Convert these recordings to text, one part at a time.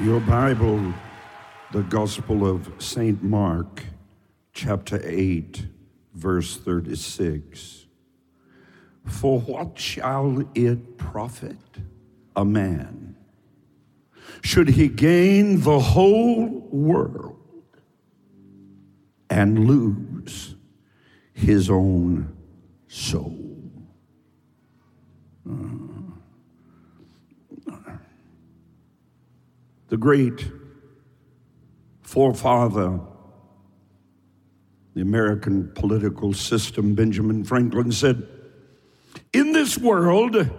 Your Bible, the Gospel of St. Mark, chapter 8, verse 36. For what shall it profit a man? Should he gain the whole world and lose his own soul? Hmm. The great forefather, the American political system, Benjamin Franklin said, In this world,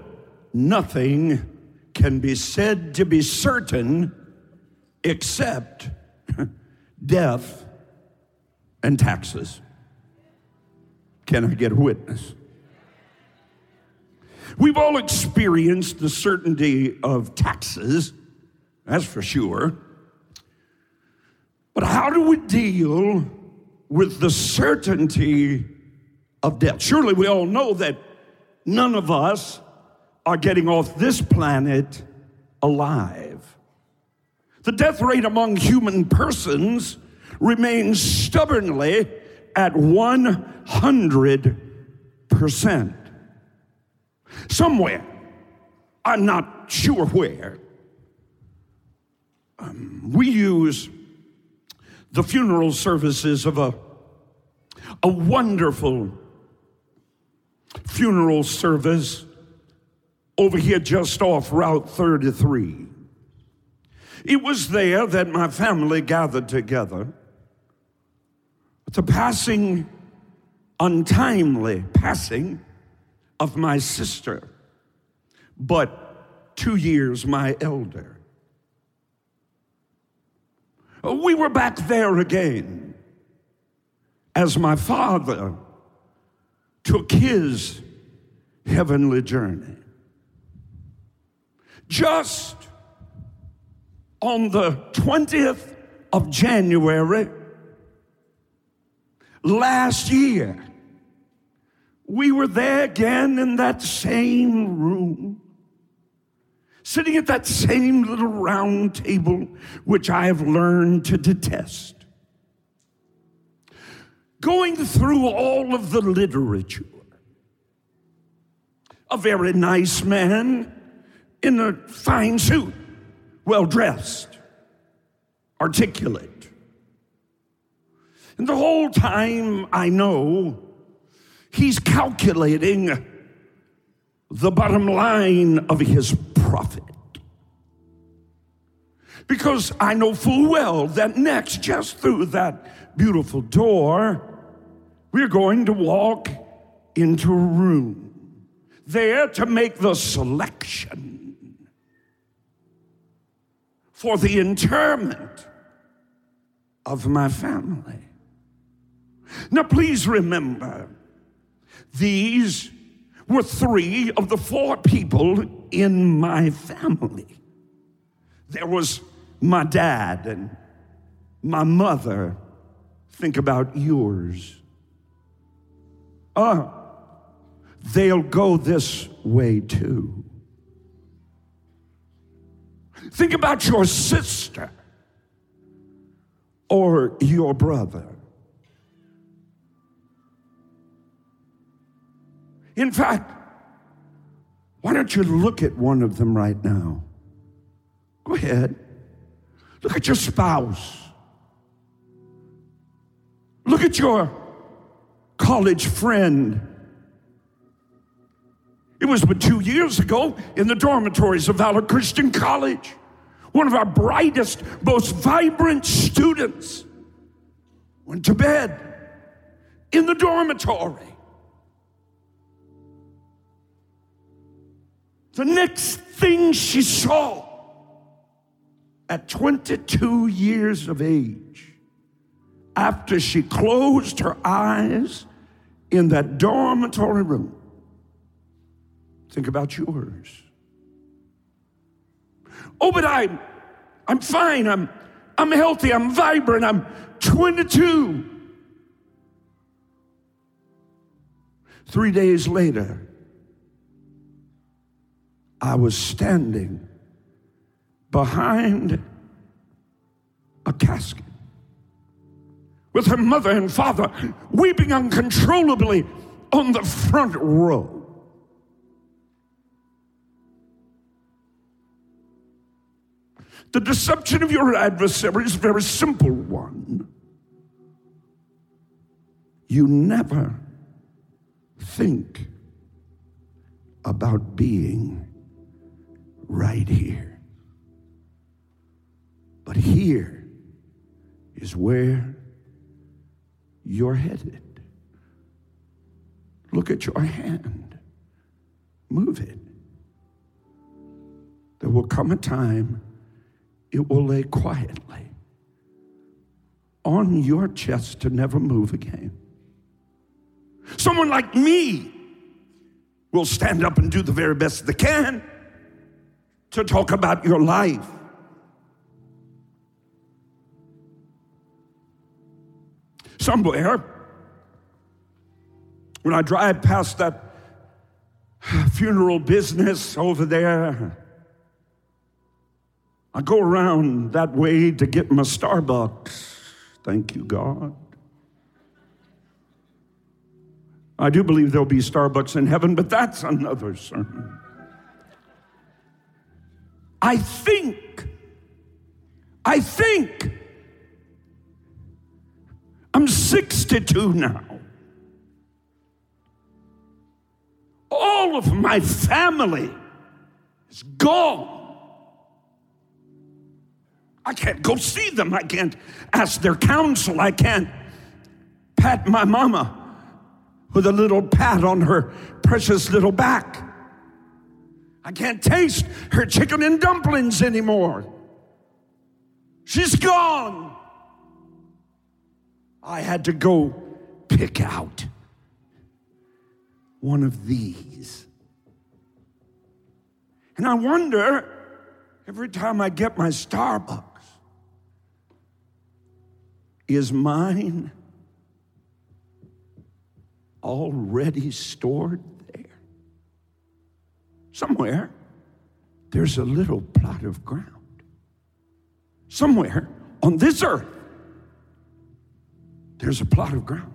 nothing can be said to be certain except death and taxes. Can I get a witness? We've all experienced the certainty of taxes that's for sure. But how do we deal with the certainty of death? Surely we all know that none of us are getting off this planet alive. The death rate among human persons remains stubbornly at 100%. Somewhere, I'm not sure where, um, we use the funeral services of a, a wonderful funeral service over here just off Route 33. It was there that my family gathered together. The passing, untimely passing of my sister, but two years my elder. We were back there again as my father took his heavenly journey. Just on the 20th of January last year, we were there again in that same room sitting at that same little round table, which I have learned to detest. Going through all of the literature. A very nice man in a fine suit, well dressed, articulate. And the whole time I know he's calculating the bottom line of his profit. Because I know full well that next, just through that beautiful door, we're going to walk into a room there to make the selection for the interment of my family. Now, please remember, these were three of the four people in my family. There was my dad and my mother. Think about yours. Uh, they'll go this way too. Think about your sister or your brother. In fact, why don't you look at one of them right now? Go ahead. Look at your spouse. Look at your college friend. It was but two years ago in the dormitories of Valor Christian College. One of our brightest, most vibrant students went to bed in the dormitory. The next thing she saw at 22 years of age, after she closed her eyes in that dormitory room, think about yours. Oh, but I'm, I'm fine. I'm, I'm healthy. I'm vibrant. I'm 22. Three days later, I was standing behind a casket with her mother and father weeping uncontrollably on the front row. The deception of your adversary is a very simple one. You never think about being right here. But here is where you're headed. Look at your hand, move it. There will come a time it will lay quietly on your chest to never move again. Someone like me will stand up and do the very best they can to talk about your life. Somewhere, when I drive past that funeral business over there, I go around that way to get my Starbucks. Thank you, God. I do believe there'll be Starbucks in heaven, but that's another sermon. I think, I think, I'm 62 now. All of my family is gone. I can't go see them. I can't ask their counsel. I can't pat my mama with a little pat on her precious little back. I can't taste her chicken and dumplings anymore. She's gone. I had to go pick out one of these. And I wonder every time I get my Starbucks, is mine already stored? Somewhere, there's a little plot of ground. Somewhere on this earth, there's a plot of ground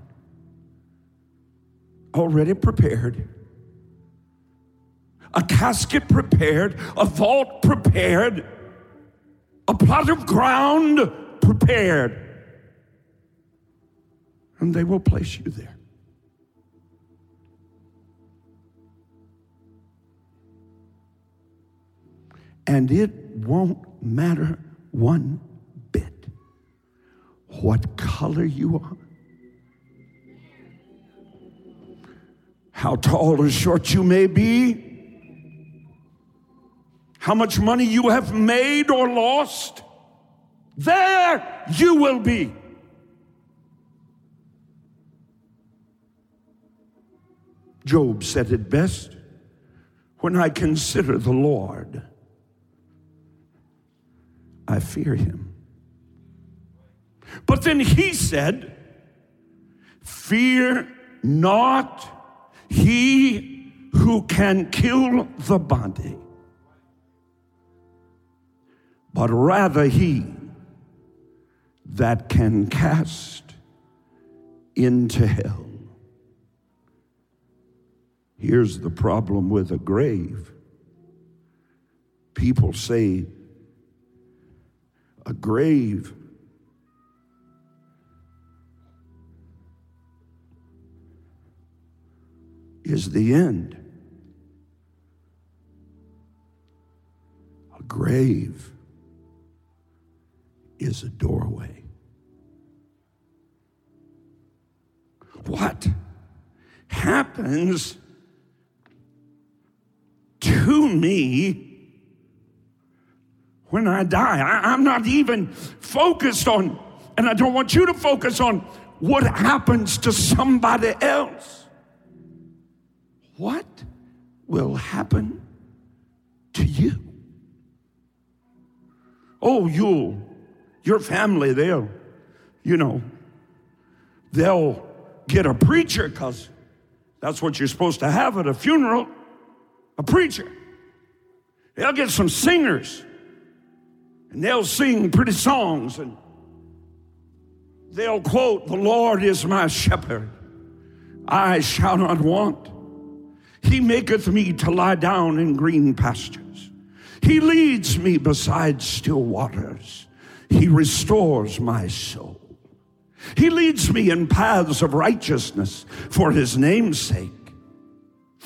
already prepared, a casket prepared, a vault prepared, a plot of ground prepared and they will place you there. And it won't matter one bit what color you are, how tall or short you may be, how much money you have made or lost. There you will be. Job said it best when I consider the Lord, I fear him. But then he said, Fear not he who can kill the body, but rather he that can cast into hell. Here's the problem with a grave people say a grave is the end. A grave is a doorway. What happens to me when I die. I, am not even focused on, and I don't want you to focus on what happens to somebody else. What will happen to you? Oh, you'll, your family, they'll, you know, they'll get a preacher because that's what you're supposed to have at a funeral a preacher. They'll get some singers and they'll sing pretty songs and They'll quote, The Lord is my shepherd, I shall not want. He maketh me to lie down in green pastures. He leads me beside still waters. He restores my soul. He leads me in paths of righteousness for his name's sake.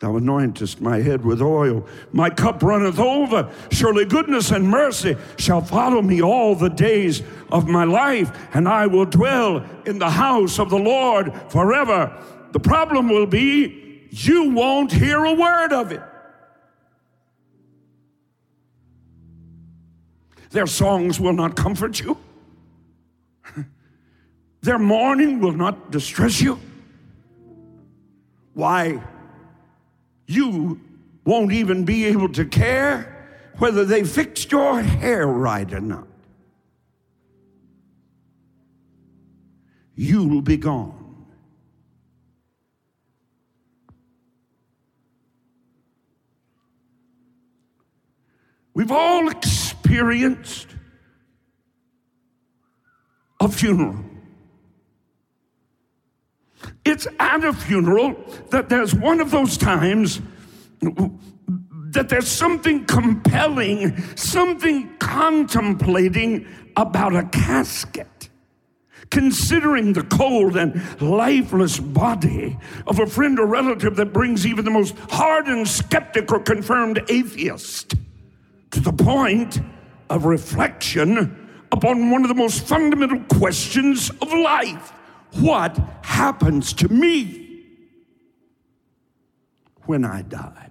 Thou anointest my head with oil. My cup runneth over. Surely goodness and mercy shall follow me all the days of my life, and I will dwell in the house of the Lord forever. The problem will be you won't hear a word of it. Their songs will not comfort you. Their mourning will not distress you. Why? You won't even be able to care whether they fixed your hair right or not. You'll be gone. We've all experienced a funeral. It's at a funeral that there's one of those times that there's something compelling, something contemplating about a casket. Considering the cold and lifeless body of a friend or relative that brings even the most hardened skeptic or confirmed atheist to the point of reflection upon one of the most fundamental questions of life what happens to me when I die?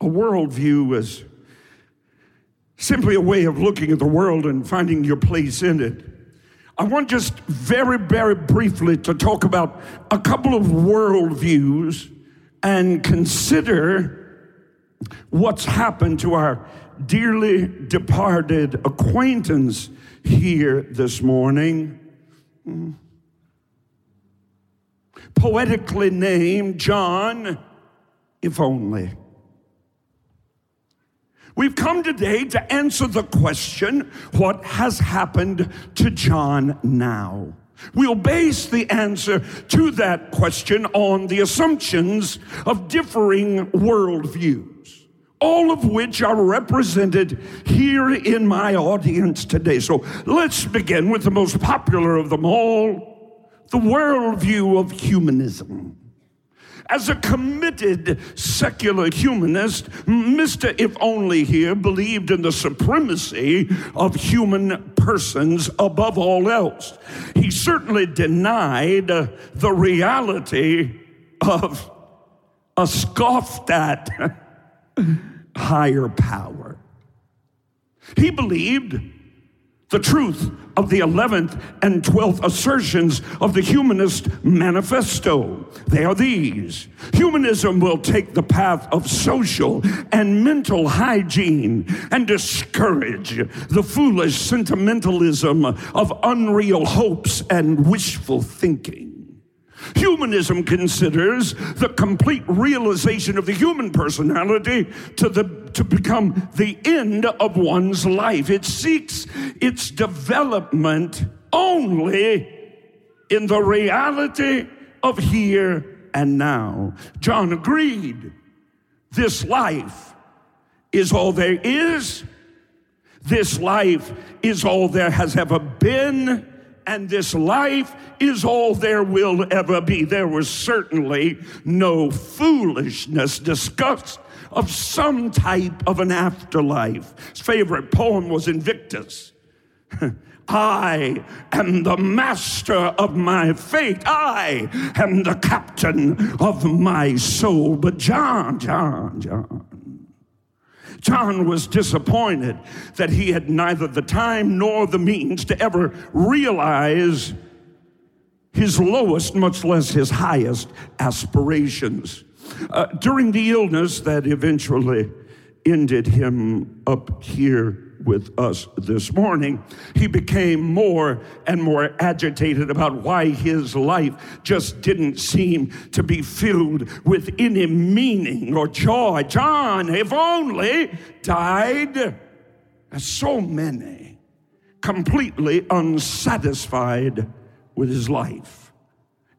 A worldview is simply a way of looking at the world and finding your place in it. I want just very, very briefly to talk about a couple of worldviews and consider what's happened to our dearly departed acquaintance here this morning. Mm. Poetically named John, if only. We've come today to answer the question what has happened to John now? We'll base the answer to that question on the assumptions of differing worldviews all of which are represented here in my audience today. So let's begin with the most popular of them all the worldview of humanism. As a committed secular humanist, Mr. If Only here believed in the supremacy of human persons above all else. He certainly denied uh, the reality of a scoffed at higher power. He believed the truth of the 11th and 12th assertions of the Humanist Manifesto. They are these Humanism will take the path of social and mental hygiene and discourage the foolish sentimentalism of unreal hopes and wishful thinking. Humanism considers the complete realization of the human personality to, the, to become the end of one's life. It seeks its development only in the reality of here and now. John agreed. This life is all there is. This life is all there has ever been and this life is all there will ever be. There was certainly no foolishness discussed of some type of an afterlife. His favorite poem was Invictus. I am the master of my fate. I am the captain of my soul. But John, John, John, John was disappointed that he had neither the time nor the means to ever realize his lowest, much less his highest aspirations. Uh, during the illness that eventually ended him up here with us this morning, he became more and more agitated about why his life just didn't seem to be filled with any meaning or joy. John, if only, died as so many, completely unsatisfied with his life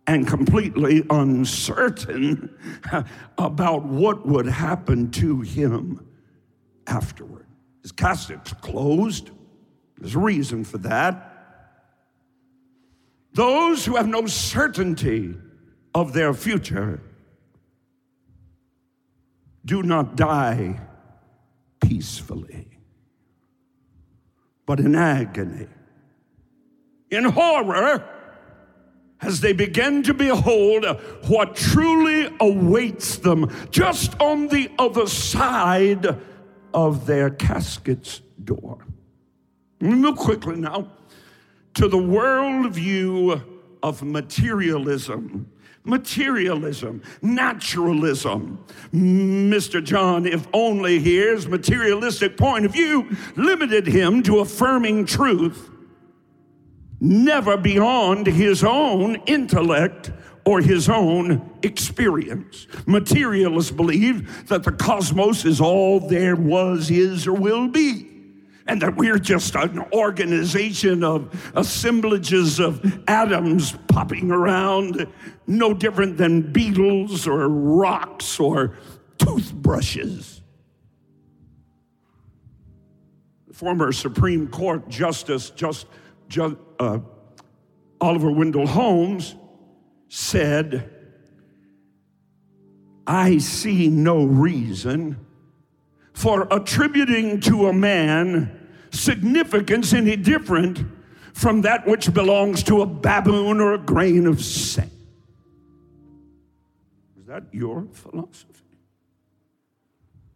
and completely uncertain about what would happen to him afterward. His casket's closed. There's a reason for that. Those who have no certainty of their future do not die peacefully, but in agony, in horror, as they begin to behold what truly awaits them just on the other side of their casket's door. Real quickly now to the worldview of materialism. Materialism, naturalism. Mr. John, if only here's materialistic point of view, limited him to affirming truth, never beyond his own intellect or his own experience. Materialists believe that the cosmos is all there was, is, or will be. And that we're just an organization of assemblages of atoms popping around, no different than beetles or rocks or toothbrushes. Former Supreme Court Justice just, just uh, Oliver Wendell Holmes said, I see no reason for attributing to a man significance any different from that which belongs to a baboon or a grain of sand. Is that your philosophy?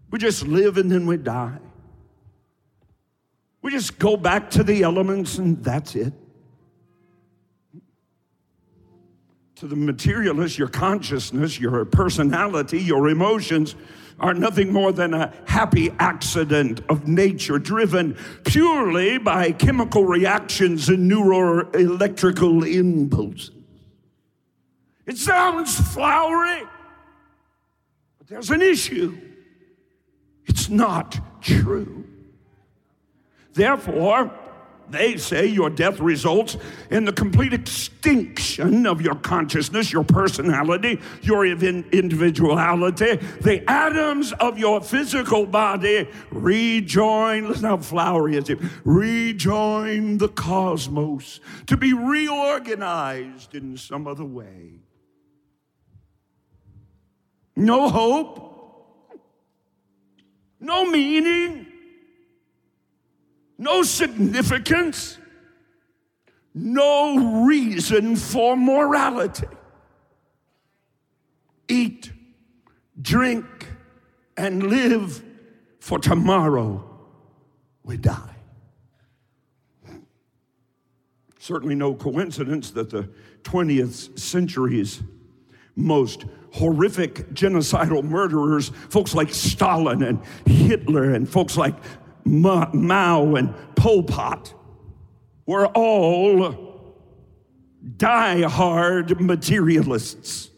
We just live and then we die. We just go back to the elements and that's it. To the materialist, your consciousness, your personality, your emotions are nothing more than a happy accident of nature driven purely by chemical reactions and neuroelectrical impulses. It sounds flowery, but there's an issue. It's not true. Therefore, they say your death results in the complete extinction of your consciousness, your personality, your individuality. The atoms of your physical body rejoin, listen how flowery is it, rejoin the cosmos to be reorganized in some other way. No hope, no meaning no significance, no reason for morality. Eat, drink, and live, for tomorrow we die. Certainly, no coincidence that the 20th century's most horrific genocidal murderers, folks like Stalin and Hitler, and folks like Mao and Pol Pot were all die-hard materialists.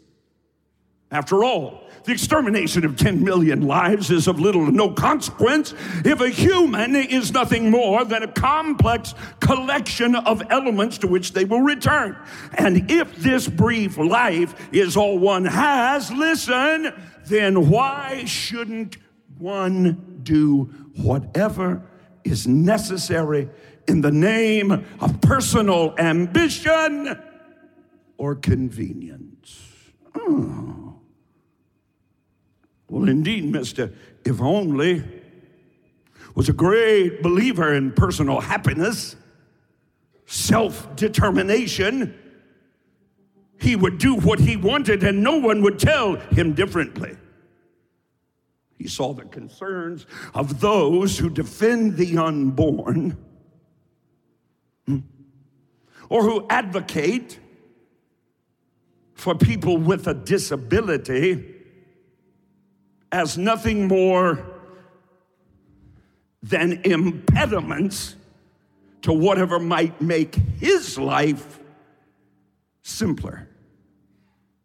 After all, the extermination of 10 million lives is of little to no consequence if a human is nothing more than a complex collection of elements to which they will return. And if this brief life is all one has, listen, then why shouldn't one do whatever is necessary in the name of personal ambition or convenience. Oh. Well, indeed, Mr. If only was a great believer in personal happiness, self determination. He would do what he wanted, and no one would tell him differently. He saw the concerns of those who defend the unborn hmm, or who advocate for people with a disability as nothing more than impediments to whatever might make his life simpler,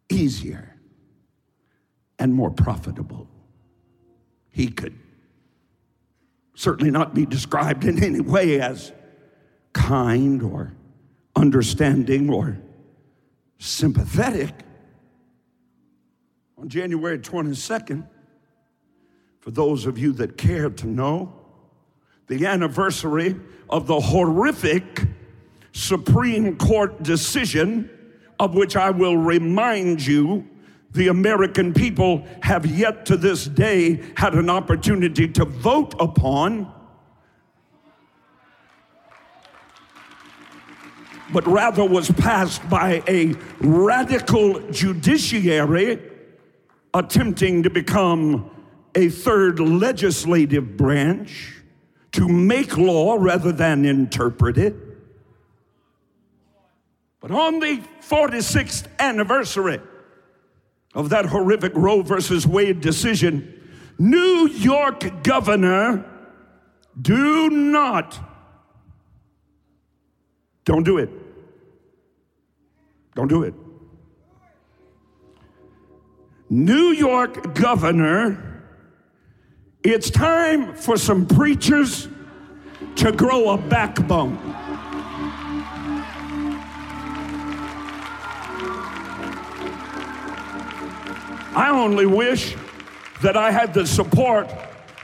easier, and more profitable. He could certainly not be described in any way as kind or understanding or sympathetic. On January 22nd, for those of you that care to know, the anniversary of the horrific Supreme Court decision, of which I will remind you the American people have yet to this day had an opportunity to vote upon. But rather was passed by a radical judiciary attempting to become a third legislative branch to make law rather than interpret it. But on the 46th anniversary of that horrific Roe versus Wade decision, New York governor, do not, don't do it. Don't do it. New York governor, it's time for some preachers to grow a backbone. I only wish that I had the support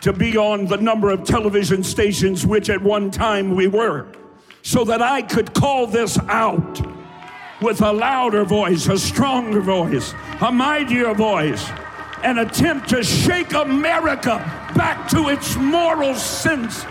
to be on the number of television stations which at one time we were, so that I could call this out with a louder voice, a stronger voice, a mightier voice, and attempt to shake America back to its moral senses.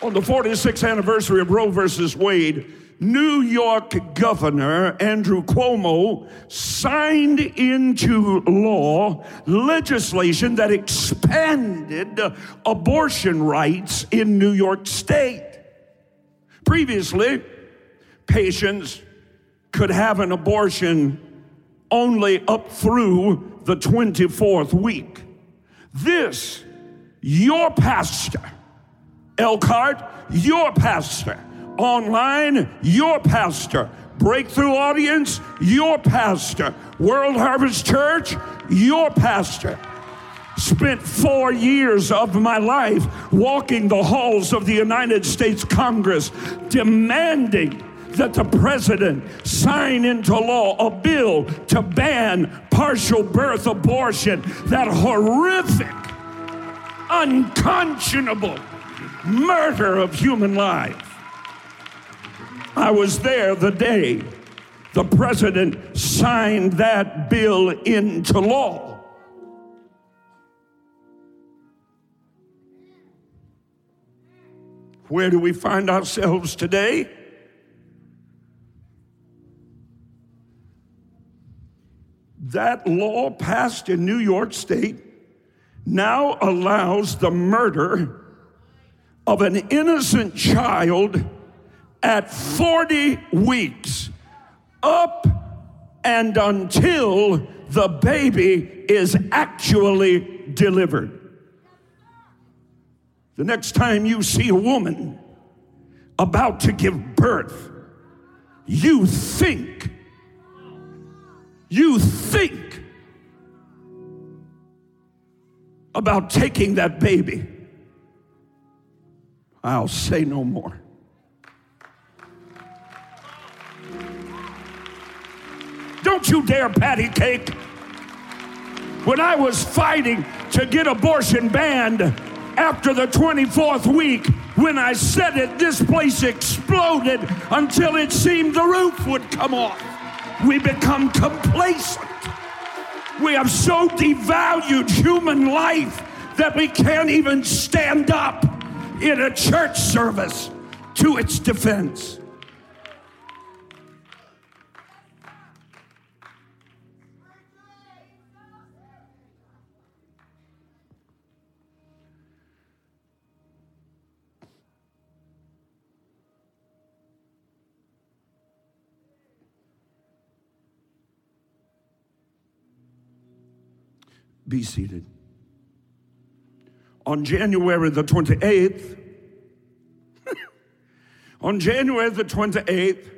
On the 46th anniversary of Roe versus Wade, New York Governor Andrew Cuomo signed into law legislation that expanded abortion rights in New York State. Previously, patients could have an abortion only up through the 24th week. This, your pastor, Elkhart, your pastor, online, your pastor. Breakthrough Audience, your pastor. World Harvest Church, your pastor. Spent four years of my life walking the halls of the United States Congress demanding that the president sign into law a bill to ban partial birth abortion, that horrific, unconscionable murder of human life. I was there the day the president signed that bill into law. Where do we find ourselves today? That law passed in New York State now allows the murder of an innocent child at 40 weeks, up and until the baby is actually delivered. The next time you see a woman about to give birth, you think, you think about taking that baby. I'll say no more. Don't you dare patty cake. When I was fighting to get abortion banned after the 24th week, when I said it, this place exploded until it seemed the roof would come off. We become complacent. We have so devalued human life that we can't even stand up in a church service to its defense. Be seated. On January the 28th, on January the 28th,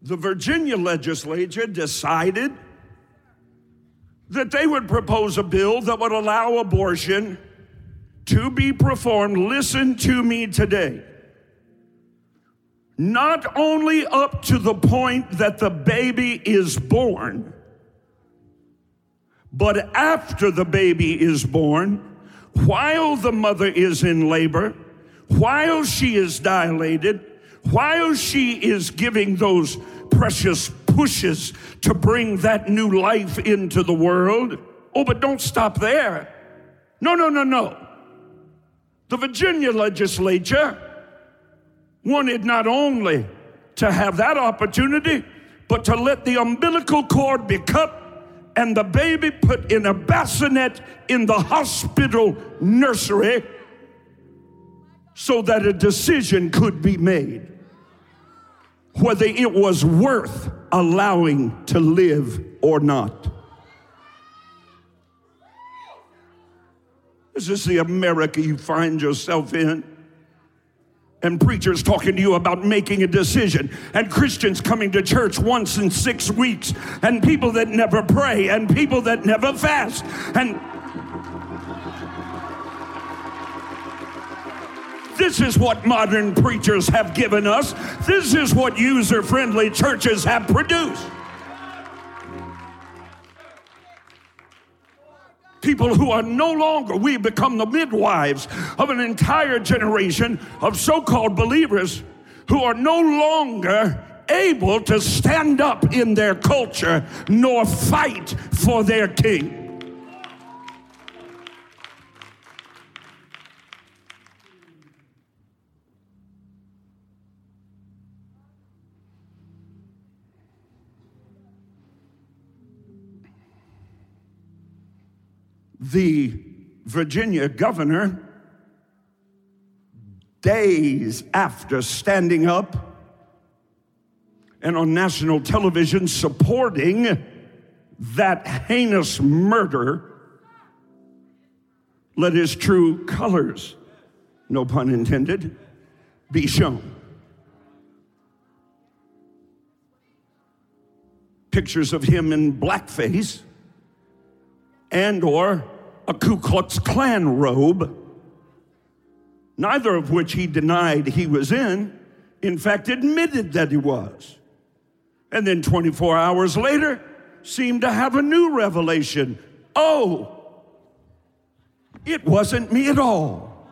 the Virginia legislature decided that they would propose a bill that would allow abortion to be performed. Listen to me today. Not only up to the point that the baby is born, but after the baby is born, while the mother is in labor, while she is dilated, while she is giving those precious pushes to bring that new life into the world. Oh, but don't stop there. No, no, no, no. The Virginia legislature wanted not only to have that opportunity, but to let the umbilical cord be cut and the baby put in a bassinet in the hospital nursery so that a decision could be made whether it was worth allowing to live or not. Is this the America you find yourself in? And preachers talking to you about making a decision, and Christians coming to church once in six weeks, and people that never pray, and people that never fast, and This is what modern preachers have given us. This is what user friendly churches have produced. People who are no longer, we become the midwives of an entire generation of so called believers who are no longer able to stand up in their culture nor fight for their king. The Virginia governor, days after standing up and on national television supporting that heinous murder, let his true colors, no pun intended, be shown. Pictures of him in blackface and or a Ku Klux Klan robe, neither of which he denied he was in, in fact, admitted that he was. And then 24 hours later, seemed to have a new revelation. Oh, it wasn't me at all.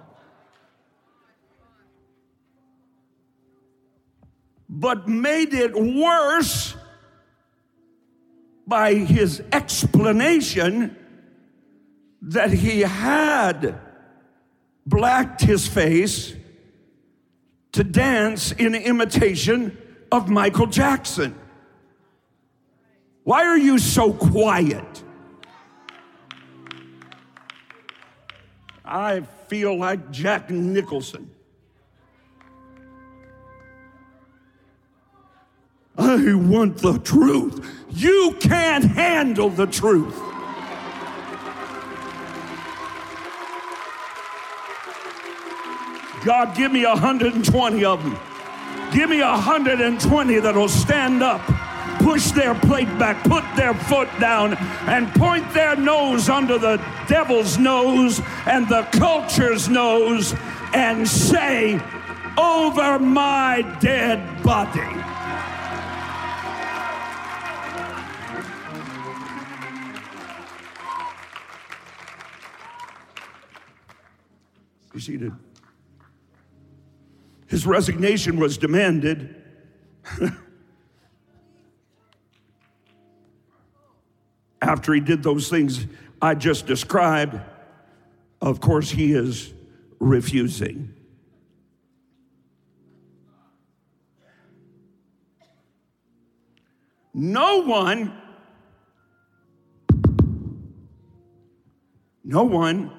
But made it worse by his explanation that he had blacked his face to dance in imitation of Michael Jackson. Why are you so quiet? I feel like Jack Nicholson. I want the truth. You can't handle the truth. God, give me 120 of them. Give me 120 that'll stand up, push their plate back, put their foot down, and point their nose under the devil's nose and the culture's nose and say, Over my dead body. Be. His resignation was demanded. After he did those things I just described, of course, he is refusing. No one, no one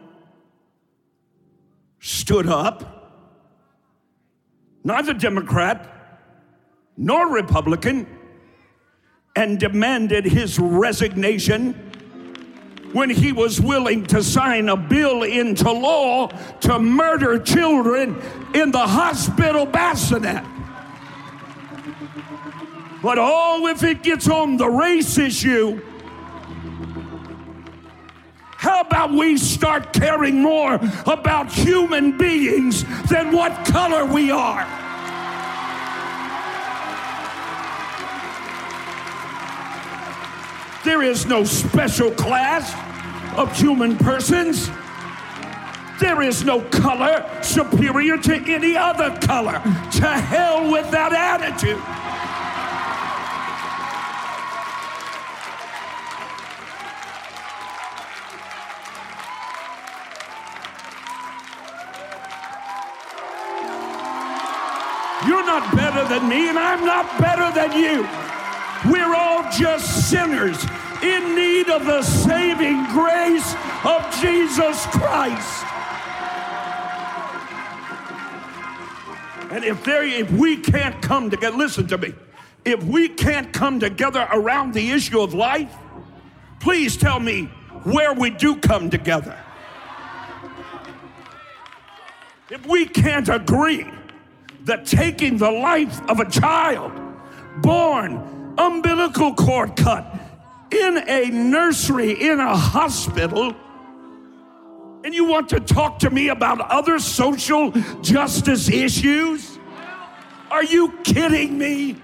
stood up neither Democrat nor Republican, and demanded his resignation when he was willing to sign a bill into law to murder children in the hospital bassinet. But oh, if it gets on the race issue, how about we start caring more about human beings than what color we are? There is no special class of human persons. There is no color superior to any other color. To hell with that attitude. Not better than me, and I'm not better than you. We're all just sinners in need of the saving grace of Jesus Christ. And if there, if we can't come together, listen to me. If we can't come together around the issue of life, please tell me where we do come together. If we can't agree that taking the life of a child born umbilical cord cut in a nursery, in a hospital, and you want to talk to me about other social justice issues? Are you kidding me?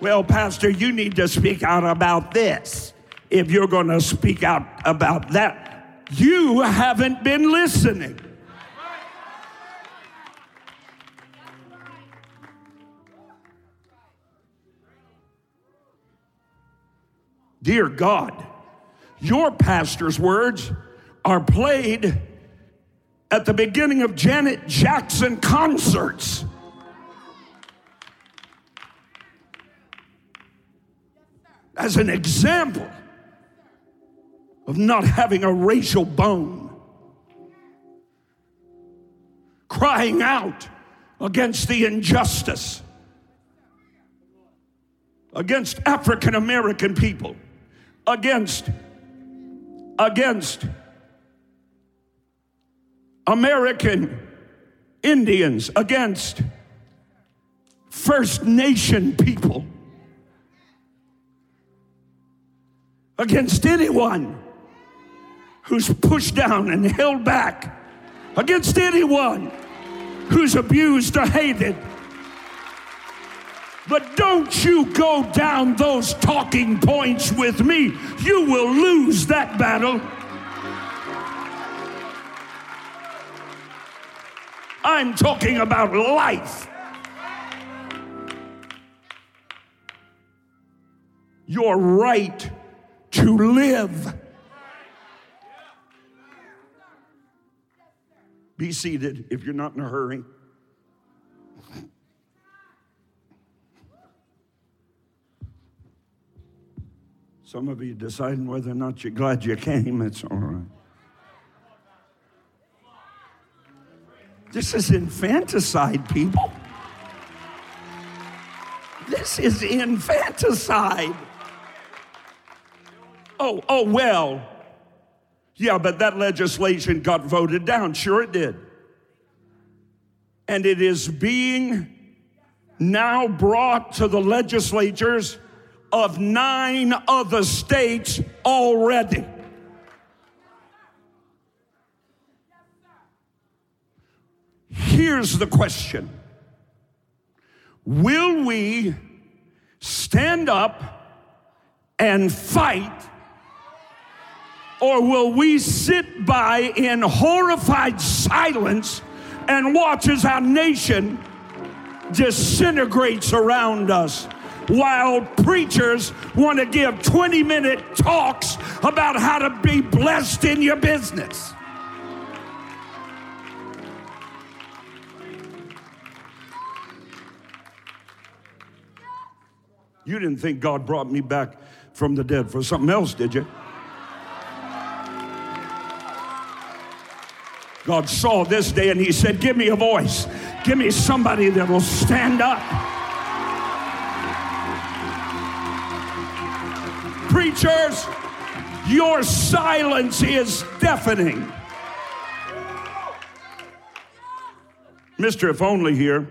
Well, Pastor, you need to speak out about this. If you're going to speak out about that, you haven't been listening. Dear God, your pastor's words are played at the beginning of Janet Jackson concerts. As an example of not having a racial bone, crying out against the injustice against African American people against against American Indians, against First Nation people, against anyone who's pushed down and held back, against anyone who's abused or hated but don't you go down those talking points with me. You will lose that battle. I'm talking about life. Your right to live. Be seated if you're not in a hurry. Some of you deciding whether or not you're glad you came, it's all right. This is infanticide, people. This is infanticide. Oh, oh, well. Yeah, but that legislation got voted down. Sure, it did. And it is being now brought to the legislatures of nine other states already. Here's the question Will we stand up and fight, or will we sit by in horrified silence and watch as our nation disintegrates around us? While preachers want to give 20 minute talks about how to be blessed in your business. You didn't think God brought me back from the dead for something else, did you? God saw this day and He said, Give me a voice. Give me somebody that will stand up preachers, Your silence is deafening. Mr. If Only here,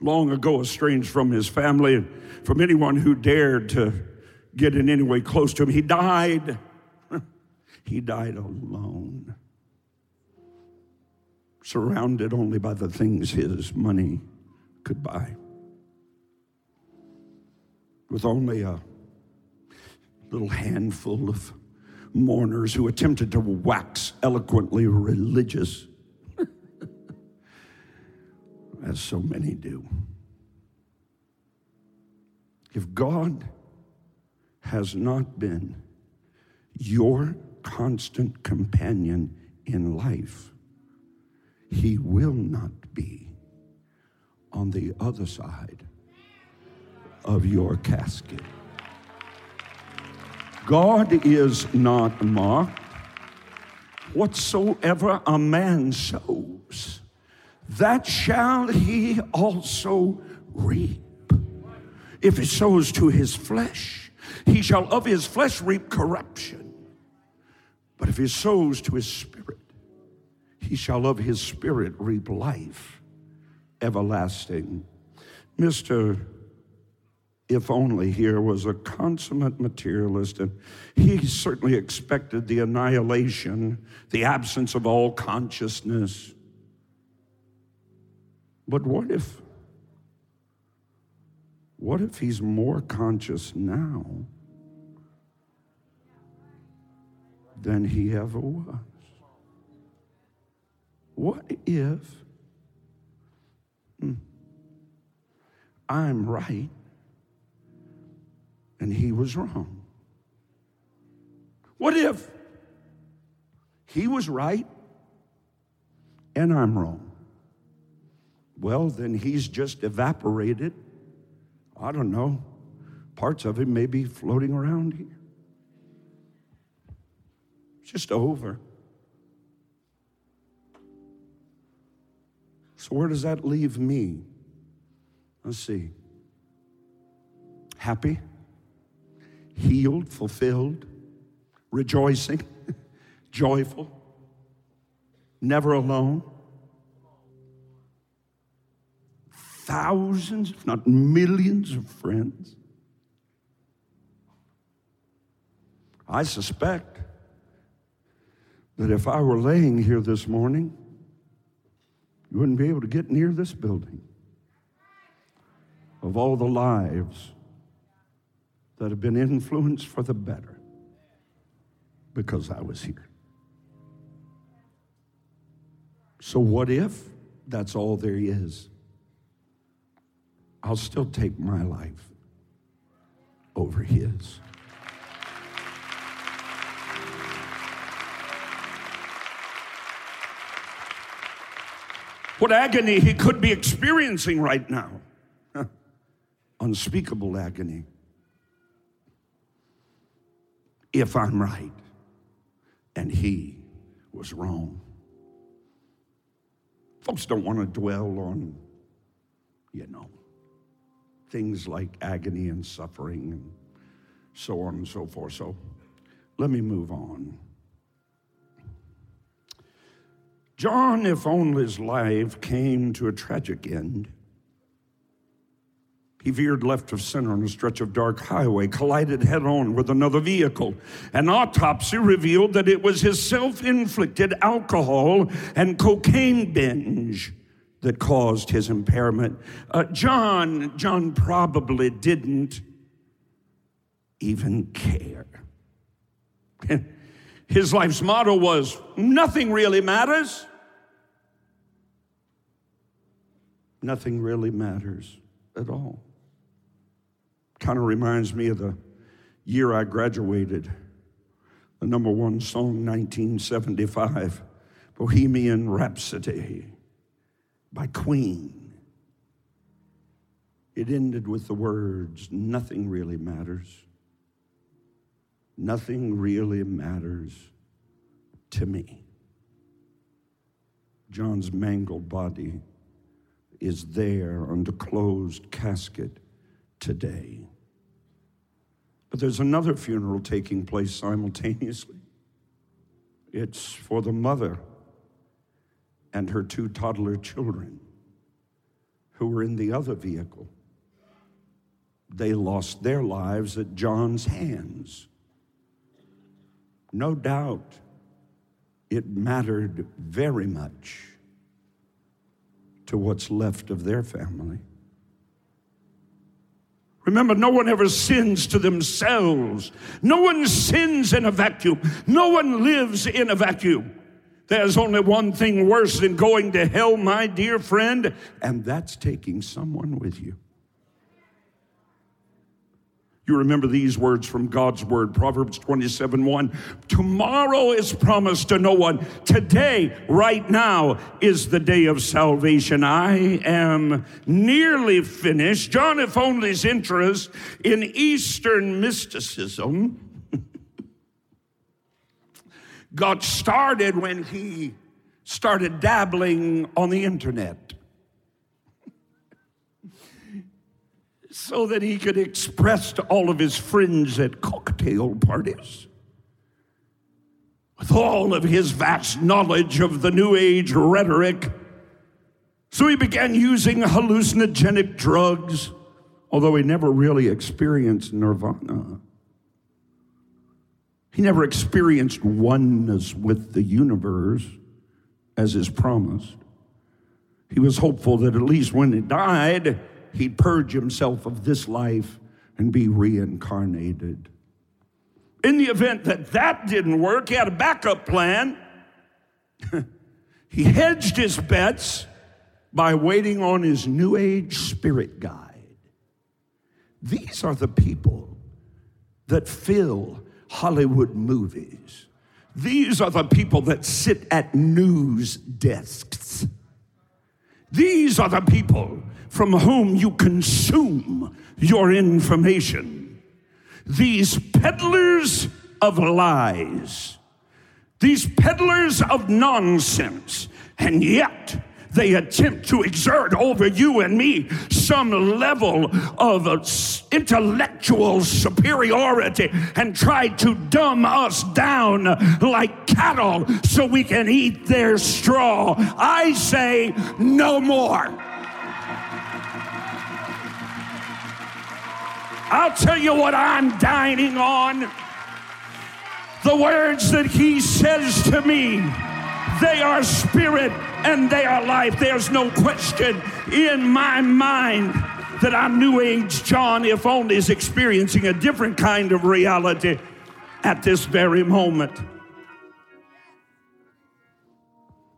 long ago estranged from his family and from anyone who dared to get in any way close to him, he died. he died alone, surrounded only by the things his money could buy. With only a little handful of mourners who attempted to wax eloquently religious as so many do. If God has not been your constant companion in life, He will not be on the other side of your casket. God is not mocked. Whatsoever a man sows, that shall he also reap. If he sows to his flesh, he shall of his flesh reap corruption. But if he sows to his spirit, he shall of his spirit reap life everlasting. Mr. If only here was a consummate materialist, and he certainly expected the annihilation, the absence of all consciousness but what if, what if he's more conscious now than he ever was? What if hmm, I'm right and he was wrong? What if he was right and I'm wrong? Well, then he's just evaporated. I don't know. Parts of him may be floating around here. It's just over. So, where does that leave me? Let's see. Happy, healed, fulfilled, rejoicing, joyful, never alone thousands, if not millions of friends. I suspect that if I were laying here this morning, you wouldn't be able to get near this building of all the lives that have been influenced for the better because I was here. So, what if that's all there is? I'll still take my life over his. What agony he could be experiencing right now. Unspeakable agony. If I'm right and he was wrong. Folks don't want to dwell on, you know, things like agony and suffering and so on and so forth. So let me move on. John, if only's life came to a tragic end, he veered left of center on a stretch of dark highway, collided head on with another vehicle. An autopsy revealed that it was his self inflicted alcohol and cocaine binge that caused his impairment. Uh, John, John probably didn't even care. His life's motto was nothing really matters. Nothing really matters at all. Kind of reminds me of the year I graduated, the number one song, 1975, Bohemian Rhapsody by Queen. It ended with the words, Nothing really matters. Nothing really matters to me. John's mangled body is there under closed casket today. But there's another funeral taking place simultaneously. It's for the mother and her two toddler children who were in the other vehicle. They lost their lives at John's hands. No doubt it mattered very much to what's left of their family. Remember, no one ever sins to themselves. No one sins in a vacuum. No one lives in a vacuum. There's only one thing worse than going to hell, my dear friend, and that's taking someone with you. You remember these words from God's word, Proverbs 27 1. Tomorrow is promised to no one. Today, right now, is the day of salvation. I am nearly finished. John If Only's interest in Eastern mysticism got started when he started dabbling on the internet. So that he could express to all of his friends at cocktail parties with all of his vast knowledge of the New Age rhetoric. So he began using hallucinogenic drugs, although he never really experienced nirvana. He never experienced oneness with the universe as is promised. He was hopeful that at least when he died, he'd purge himself of this life and be reincarnated. In the event that that didn't work, he had a backup plan. he hedged his bets by waiting on his New Age spirit guide. These are the people that fill Hollywood movies. These are the people that sit at news desks. These are the people from whom you consume your information. These peddlers of lies, these peddlers of nonsense, and yet they attempt to exert over you and me some level of intellectual superiority and try to dumb us down like cattle so we can eat their straw. I say no more. I'll tell you what I'm dining on. The words that he says to me, they are spirit and they are life. There's no question in my mind that I'm New Age John, if only is experiencing a different kind of reality at this very moment.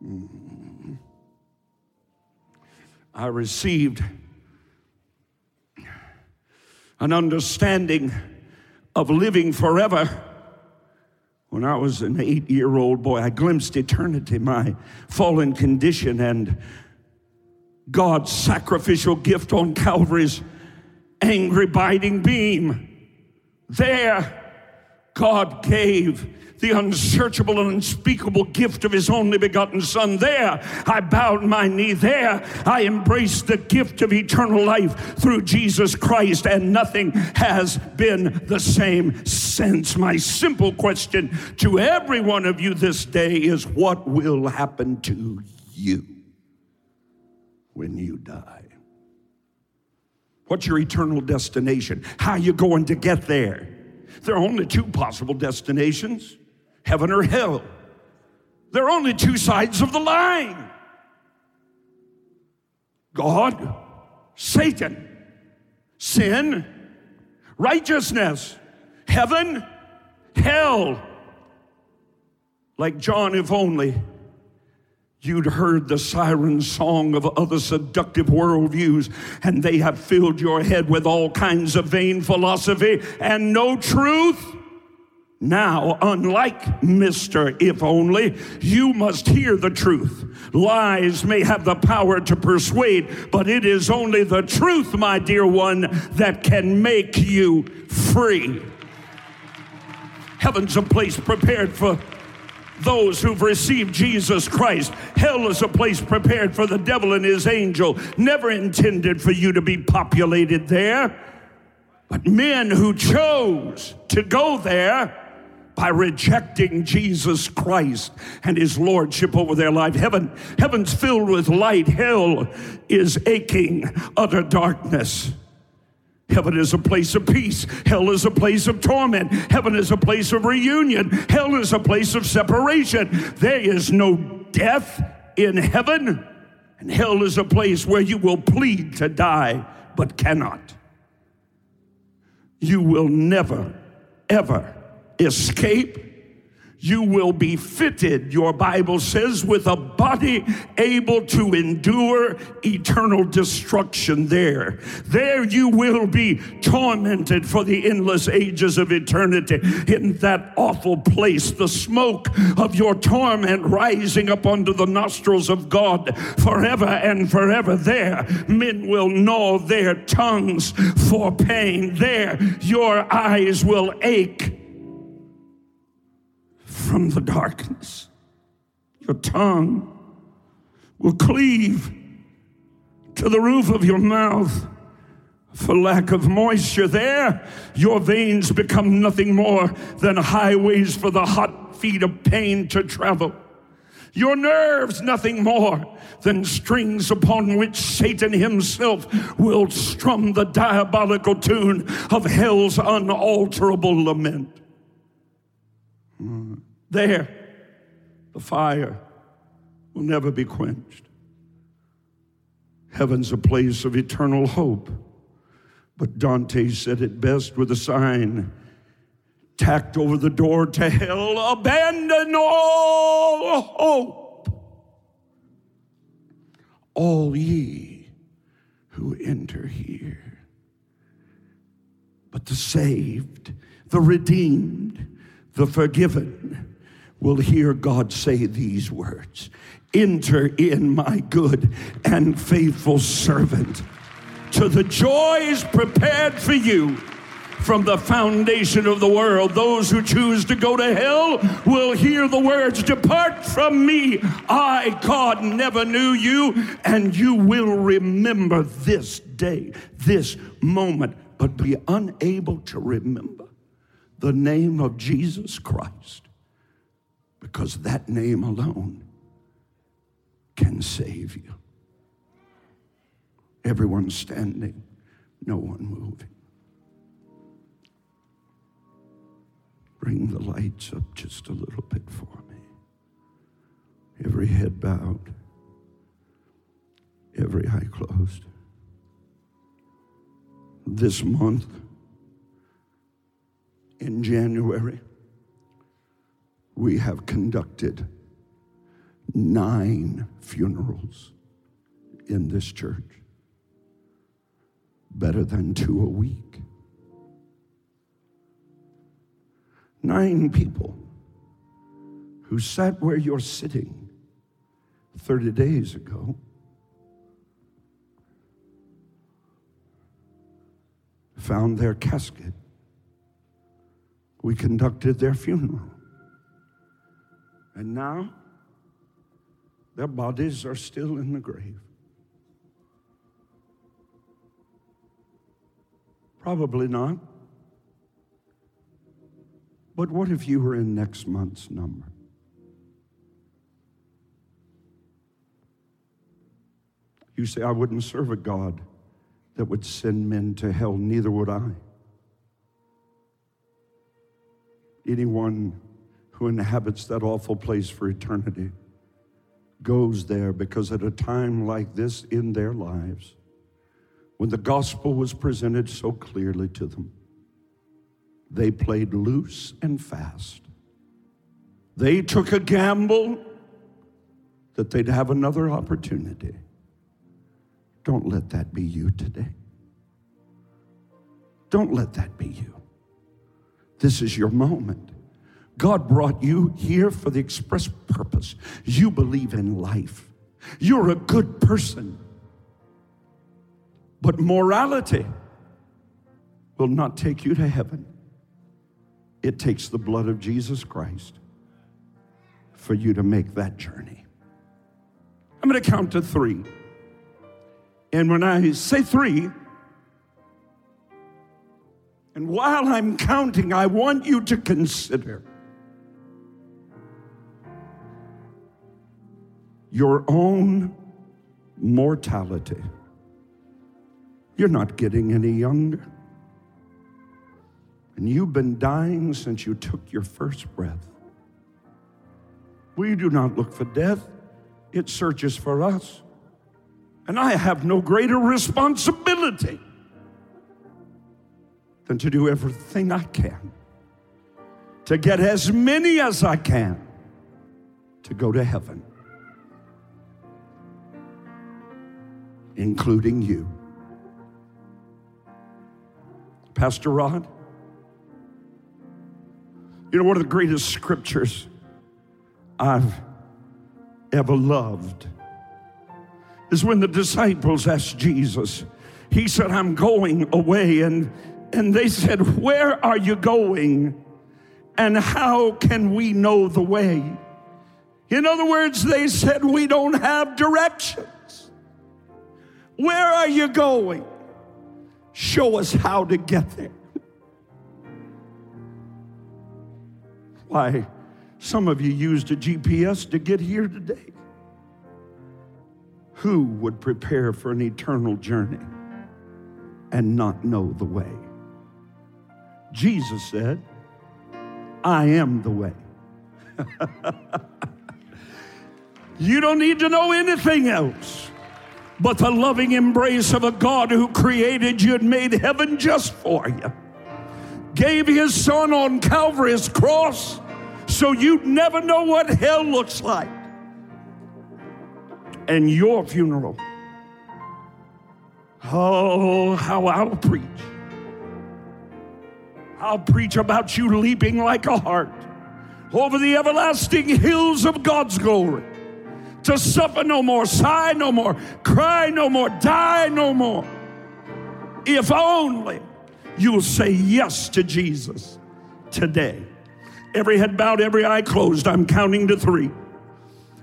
Mm-hmm. I received an understanding of living forever. When I was an eight year old boy, I glimpsed eternity, my fallen condition, and God's sacrificial gift on Calvary's angry, biting beam. There, God gave the unsearchable and unspeakable gift of his only begotten Son. There, I bowed my knee. There, I embraced the gift of eternal life through Jesus Christ, and nothing has been the same since. My simple question to every one of you this day is what will happen to you when you die? What's your eternal destination? How are you going to get there? There are only two possible destinations heaven or hell. There are only two sides of the line God, Satan, sin, righteousness, heaven, hell. Like John, if only you'd heard the siren song of other seductive worldviews, and they have filled your head with all kinds of vain philosophy and no truth. Now, unlike Mr. If Only, you must hear the truth. Lies may have the power to persuade, but it is only the truth, my dear one, that can make you free. Heaven's a place prepared for those who've received Jesus Christ. Hell is a place prepared for the devil and his angel, never intended for you to be populated there. But men who chose to go there by rejecting Jesus Christ and his lordship over their life. Heaven, heaven's filled with light. Hell is aching utter darkness. Heaven is a place of peace. Hell is a place of torment. Heaven is a place of reunion. Hell is a place of separation. There is no death in heaven. And hell is a place where you will plead to die but cannot. You will never, ever escape you will be fitted, your Bible says, with a body able to endure eternal destruction there. There you will be tormented for the endless ages of eternity in that awful place, the smoke of your torment rising up under the nostrils of God forever and forever. There, men will gnaw their tongues for pain. There, your eyes will ache from the darkness. Your tongue will cleave to the roof of your mouth for lack of moisture. There, your veins become nothing more than highways for the hot feet of pain to travel. Your nerves, nothing more than strings upon which Satan himself will strum the diabolical tune of hell's unalterable lament. Hmm. There, the fire will never be quenched. Heaven's a place of eternal hope. But Dante said it best with a sign tacked over the door to hell abandon all hope. All ye who enter here. But the saved, the redeemed, the forgiven, will hear God say these words Enter in, my good and faithful servant, to the joys prepared for you from the foundation of the world. Those who choose to go to hell will hear the words, Depart from me. I, God, never knew you. And you will remember this day, this moment, but be unable to remember the name of Jesus Christ because that name alone can save you. Everyone standing, no one moving. Bring the lights up just a little bit for me. Every head bowed, every eye closed. This month, in January, we have conducted nine funerals in this church, better than two a week. Nine people who sat where you're sitting 30 days ago. Found their casket. We conducted their funeral. And now, their bodies are still in the grave. Probably not. But what if you were in next month's number? You say, I wouldn't serve a God that would send men to hell, neither would I. Anyone who inhabits that awful place for eternity goes there because at a time like this in their lives, when the gospel was presented so clearly to them, they played loose and fast. They took a gamble that they'd have another opportunity. Don't let that be you today. Don't let that be you. This is your moment. God brought you here for the express purpose. You believe in life. You're a good person. But morality will not take you to heaven. It takes the blood of Jesus Christ for you to make that journey. I'm going to count to three. And when I say three, And while I'm counting, I want you to consider your own mortality. You're not getting any younger. And you've been dying since you took your first breath. We do not look for death, it searches for us. And I have no greater responsibility than to do everything I can to get as many as I can to go to heaven, including you. Pastor Rod, you know, one of the greatest scriptures I've ever loved is when the disciples asked Jesus, He said, I'm going away. And, and they said, Where are you going? And how can we know the way? In other words, they said, We don't have directions. Where are you going? Show us how to get there. Why, some of you used a GPS to get here today. Who would prepare for an eternal journey and not know the way? Jesus said, I am the way. you don't need to know anything else but the loving embrace of a God who created you and made heaven just for you. Gave his son on Calvary's cross so you'd never know what hell looks like. And your funeral. Oh, how I'll preach. I'll preach about you leaping like a hart over the everlasting hills of God's glory. To suffer no more, sigh no more, cry no more, die no more. If only you'll say yes to Jesus today. Every head bowed, every eye closed. I'm counting to three.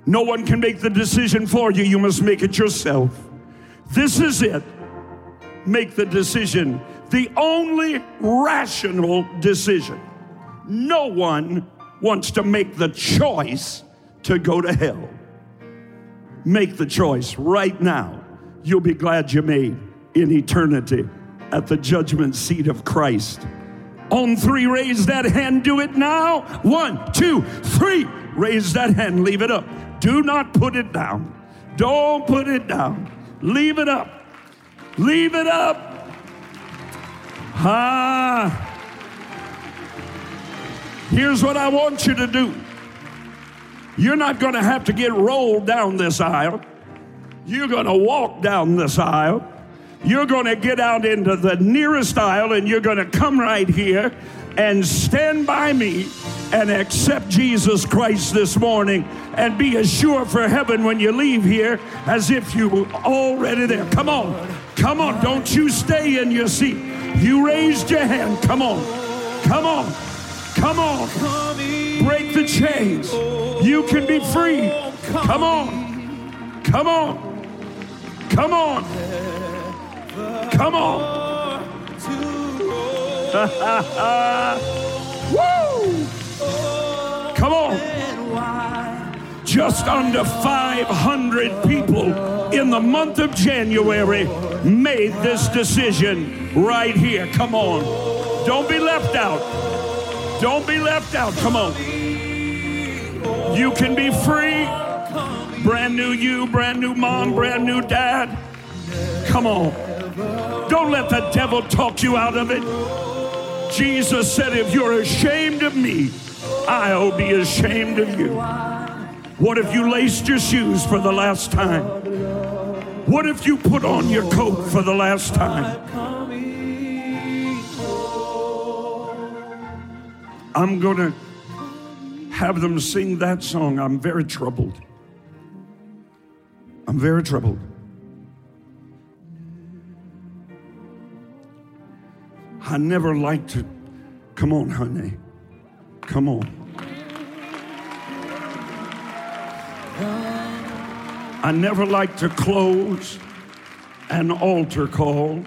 No one can make the decision for you. You must make it yourself. This is it. Make the decision. The only rational decision. No one wants to make the choice to go to hell. Make the choice right now. You'll be glad you made in eternity at the judgment seat of Christ. On three, raise that hand. Do it now. One, two, three. Raise that hand. Leave it up. Do not put it down. Don't put it down. Leave it up. Leave it up. Ah. Here's what I want you to do. You're not going to have to get rolled down this aisle. You're going to walk down this aisle you're going to get out into the nearest aisle and you're going to come right here and stand by me and accept Jesus Christ this morning and be as sure for heaven when you leave here as if you were already there. Come on. Come on. Don't you stay in your seat. You raised your hand. Come on. Come on. Come on. Break the chains. You can be free. Come on. Come on. Come on. Come on. Woo! Come on. Just under 500 people in the month of January made this decision right here. Come on. Don't be left out. Don't be left out. Come on. You can be free. Brand new you, brand new mom, brand new dad. Come on. Don't let the devil talk you out of it. Jesus said, If you're ashamed of me, I'll be ashamed of you. What if you laced your shoes for the last time? What if you put on your coat for the last time? I'm going to have them sing that song. I'm very troubled. I'm very troubled. I never liked to. Come on, honey. Come on. I never liked to close an altar call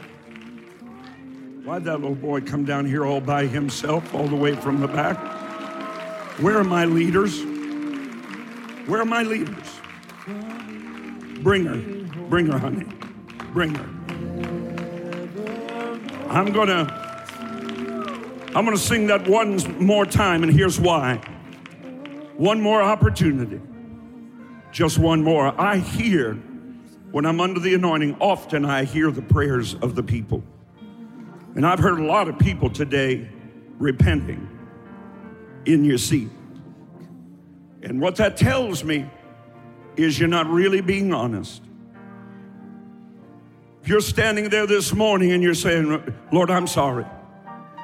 Why'd that little boy come down here all by himself, all the way from the back? Where are my leaders? Where are my leaders? Bring her. Bring her, honey. Bring her. I'm gonna I'm gonna sing that one more time, and here's why. One more opportunity. Just one more. I hear when I'm under the anointing, often I hear the prayers of the people. And I've heard a lot of people today repenting in your seat. And what that tells me is you're not really being honest. If you're standing there this morning and you're saying, Lord, I'm sorry,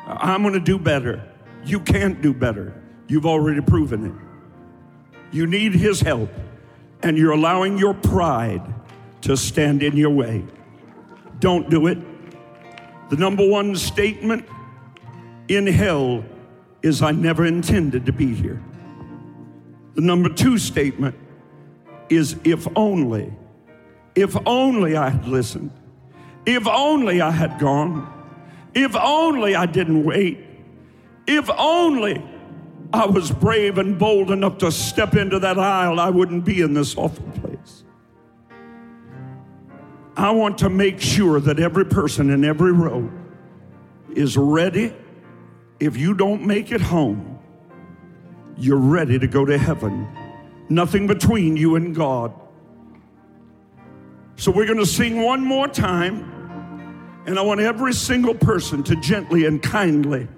I'm gonna do better, you can't do better. You've already proven it. You need His help, and you're allowing your pride to stand in your way. Don't do it. The number one statement in hell is I never intended to be here. The number two statement is if only, if only I had listened, if only I had gone, if only I didn't wait, if only I was brave and bold enough to step into that aisle, I wouldn't be in this awful place. I want to make sure that every person in every row is ready. If you don't make it home, you're ready to go to heaven. Nothing between you and God. So we're going to sing one more time. And I want every single person to gently and kindly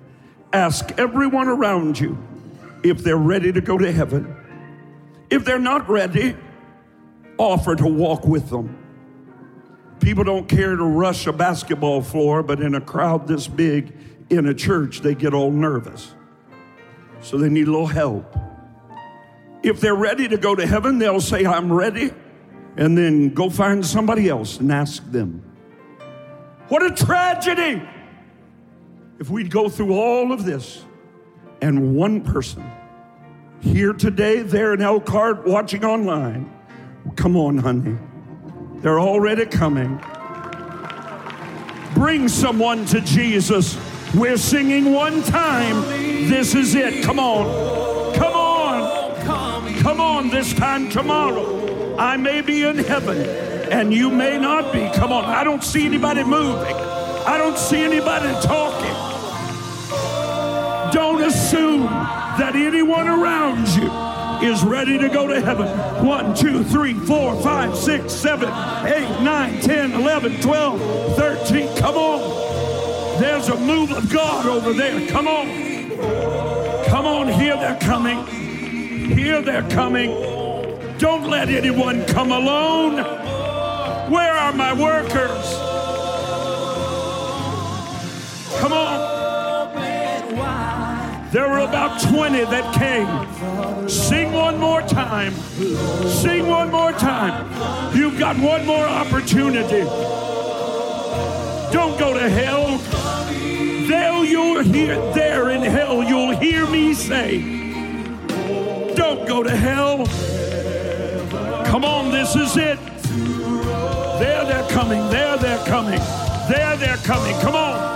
ask everyone around you if they're ready to go to heaven. If they're not ready, offer to walk with them. People don't care to rush a basketball floor, but in a crowd this big in a church, they get all nervous. So they need a little help. If they're ready to go to heaven, they'll say, I'm ready, and then go find somebody else and ask them. What a tragedy if we'd go through all of this and one person here today, there in Elkhart, watching online, come on, honey. They're already coming. Bring someone to Jesus. We're singing one time. This is it. Come on. Come on. Come on this time tomorrow. I may be in heaven and you may not be. Come on. I don't see anybody moving. I don't see anybody talking. Don't assume that anyone around you is ready to go to heaven. One, two, three, four, five, six, seven, eight, nine, ten, eleven, twelve, thirteen. Come on. There's a move of God over there. Come on. Come on. Here they're coming. Here they're coming. Don't let anyone come alone. Where are my workers? Come on. There were about 20 that came. Sing one more time. Sing one more time. You've got one more opportunity. Don't go to hell. You'll hear there in hell you'll hear me say, Don't go to hell. Come on, this is it. There they're coming. There they're coming. There they're coming. Come on.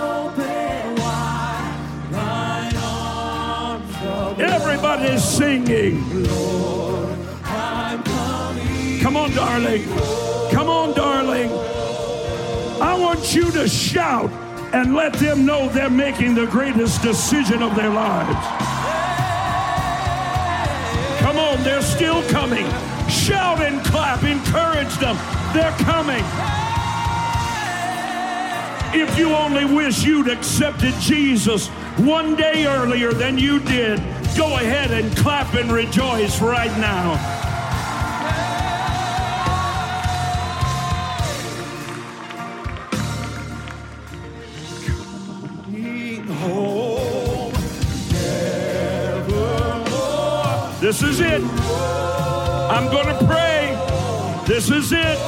Everybody's singing. Come on, darling. Come on, darling. I want you to shout and let them know they're making the greatest decision of their lives. Come on, they're still coming. Shout and clap, encourage them. They're coming. If you only wish you'd accepted Jesus one day earlier than you did, go ahead and clap and rejoice right now. This is it. I'm going to pray. This is it.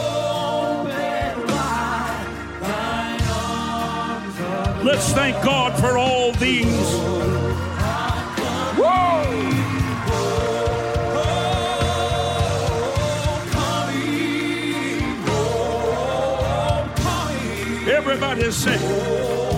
Let's thank God for all these. Everybody sing.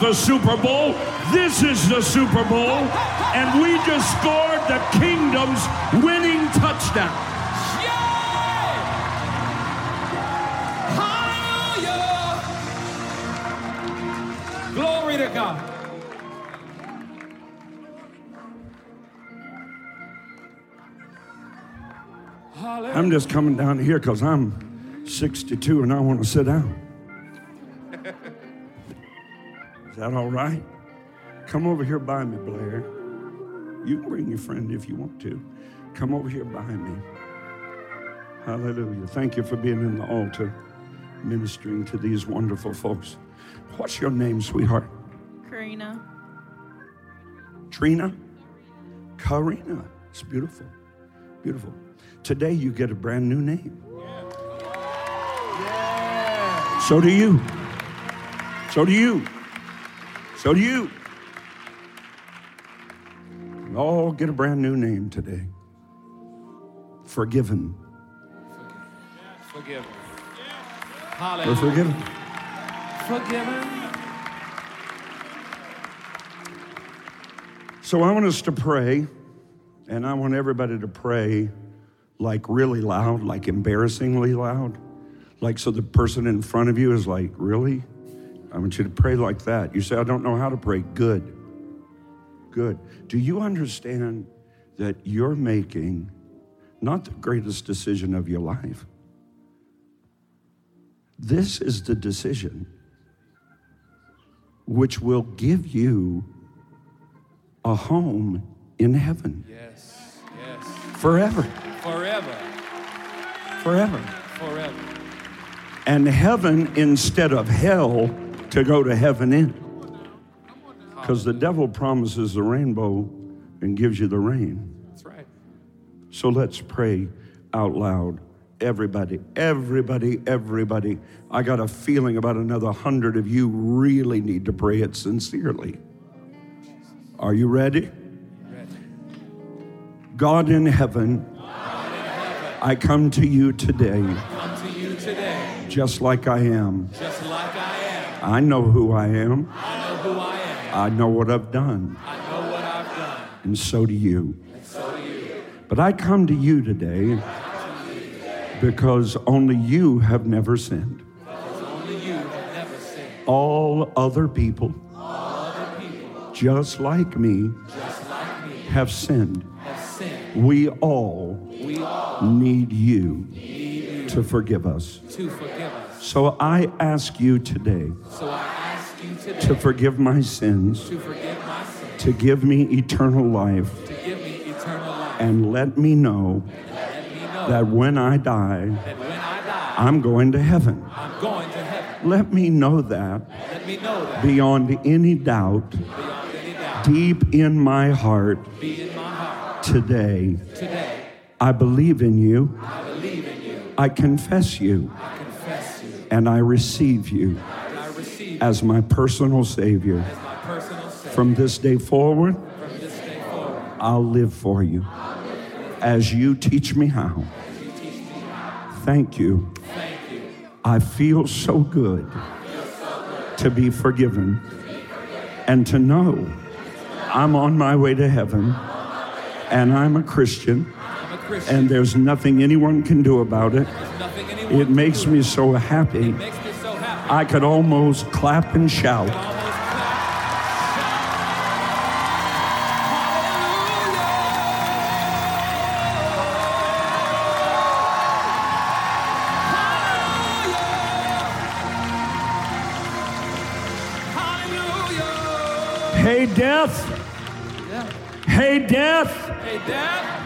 The Super Bowl. This is the Super Bowl. And we just scored the kingdom's winning touchdown. Hallelujah. Glory to God. I'm just coming down here because I'm 62 and I want to sit down. That all right? Come over here by me, Blair. You can bring your friend if you want to. Come over here by me. Hallelujah. Thank you for being in the altar, ministering to these wonderful folks. What's your name, sweetheart? Karina. Trina? Karina. It's beautiful. Beautiful. Today you get a brand new name. So do you. So do you. So do you. We all get a brand new name today. Forgiven. Forgiven. We're forgiven. Forgiven. So I want us to pray, and I want everybody to pray like really loud, like embarrassingly loud. Like so the person in front of you is like, really? I want you to pray like that. You say, I don't know how to pray. Good. Good. Do you understand that you're making not the greatest decision of your life? This is the decision which will give you a home in heaven Yes. Yes. forever, Forever. forever. Forever. And heaven instead of hell to go to heaven in. Because the devil promises the rainbow and gives you the rain. That's right. So let's pray out loud. Everybody, everybody, everybody. I got a feeling about another hundred of you really need to pray it sincerely. Are you ready? Ready. God in heaven, I come to you today Come to you today, just like I am. just I know who I am. I know who I am. I know what I've done, I know what I've done. and so do you. And so do you. But I come to you today because only you have never sinned. Because only you have never sinned. All other people, All Other people, just like me, just like me, have sinned. have sinned. We all We all need you need you to forgive us. to forgive us. So I ask you today So ask you today to forgive my sins, to forgive my sins, to give me eternal life, to give me eternal life, and let me know let me know that when I die, that when I die, I'm going to heaven. I'm going to heaven. Let me know that Let me know that beyond any doubt, beyond any doubt, deep in my heart in my heart today. today. I believe in you. I believe in you. I confess you I confess you. And I receive you And I receive you as my personal Savior. as my personal Savior. From this day forward, From this day forward, I'll live for you as you teach me how. Thank you. I feel so good to be forgiven and to know I'm on my way to heaven and I'm a Christian Christian. and there's nothing anyone can do about it. There's nothing anyone It makes so. It makes me so happy. I could almost clap and shout.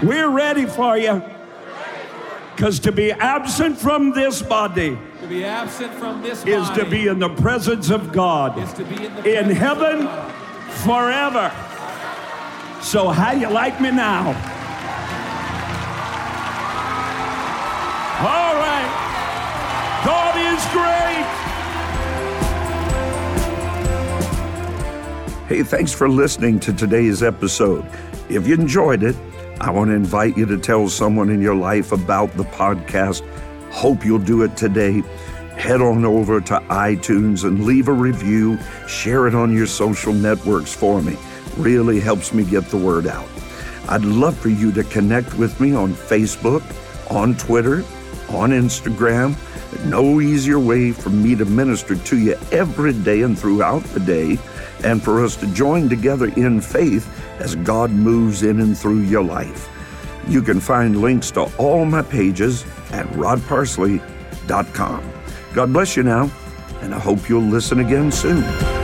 We're ready for you. Because to be absent from this body To be absent from this is to be in the presence of God is to be in the in heaven God. forever. So, how you like me now? All right. God is great. Hey, thanks for listening to today's episode. If you enjoyed it, I want to invite you to tell someone in your life about the podcast. Hope you'll do it today. head on over to iTunes and leave a review. Share it on your social networks for me. Really helps me get the word out. I'd love for you to connect with me on Facebook, on Twitter, on Instagram. No easier way for me to minister to you every day and throughout the day, and for us to join together in faith as God moves in and through your life. You can find links to all my pages at rodparsley.com. God bless you now, and I hope you'll listen again soon.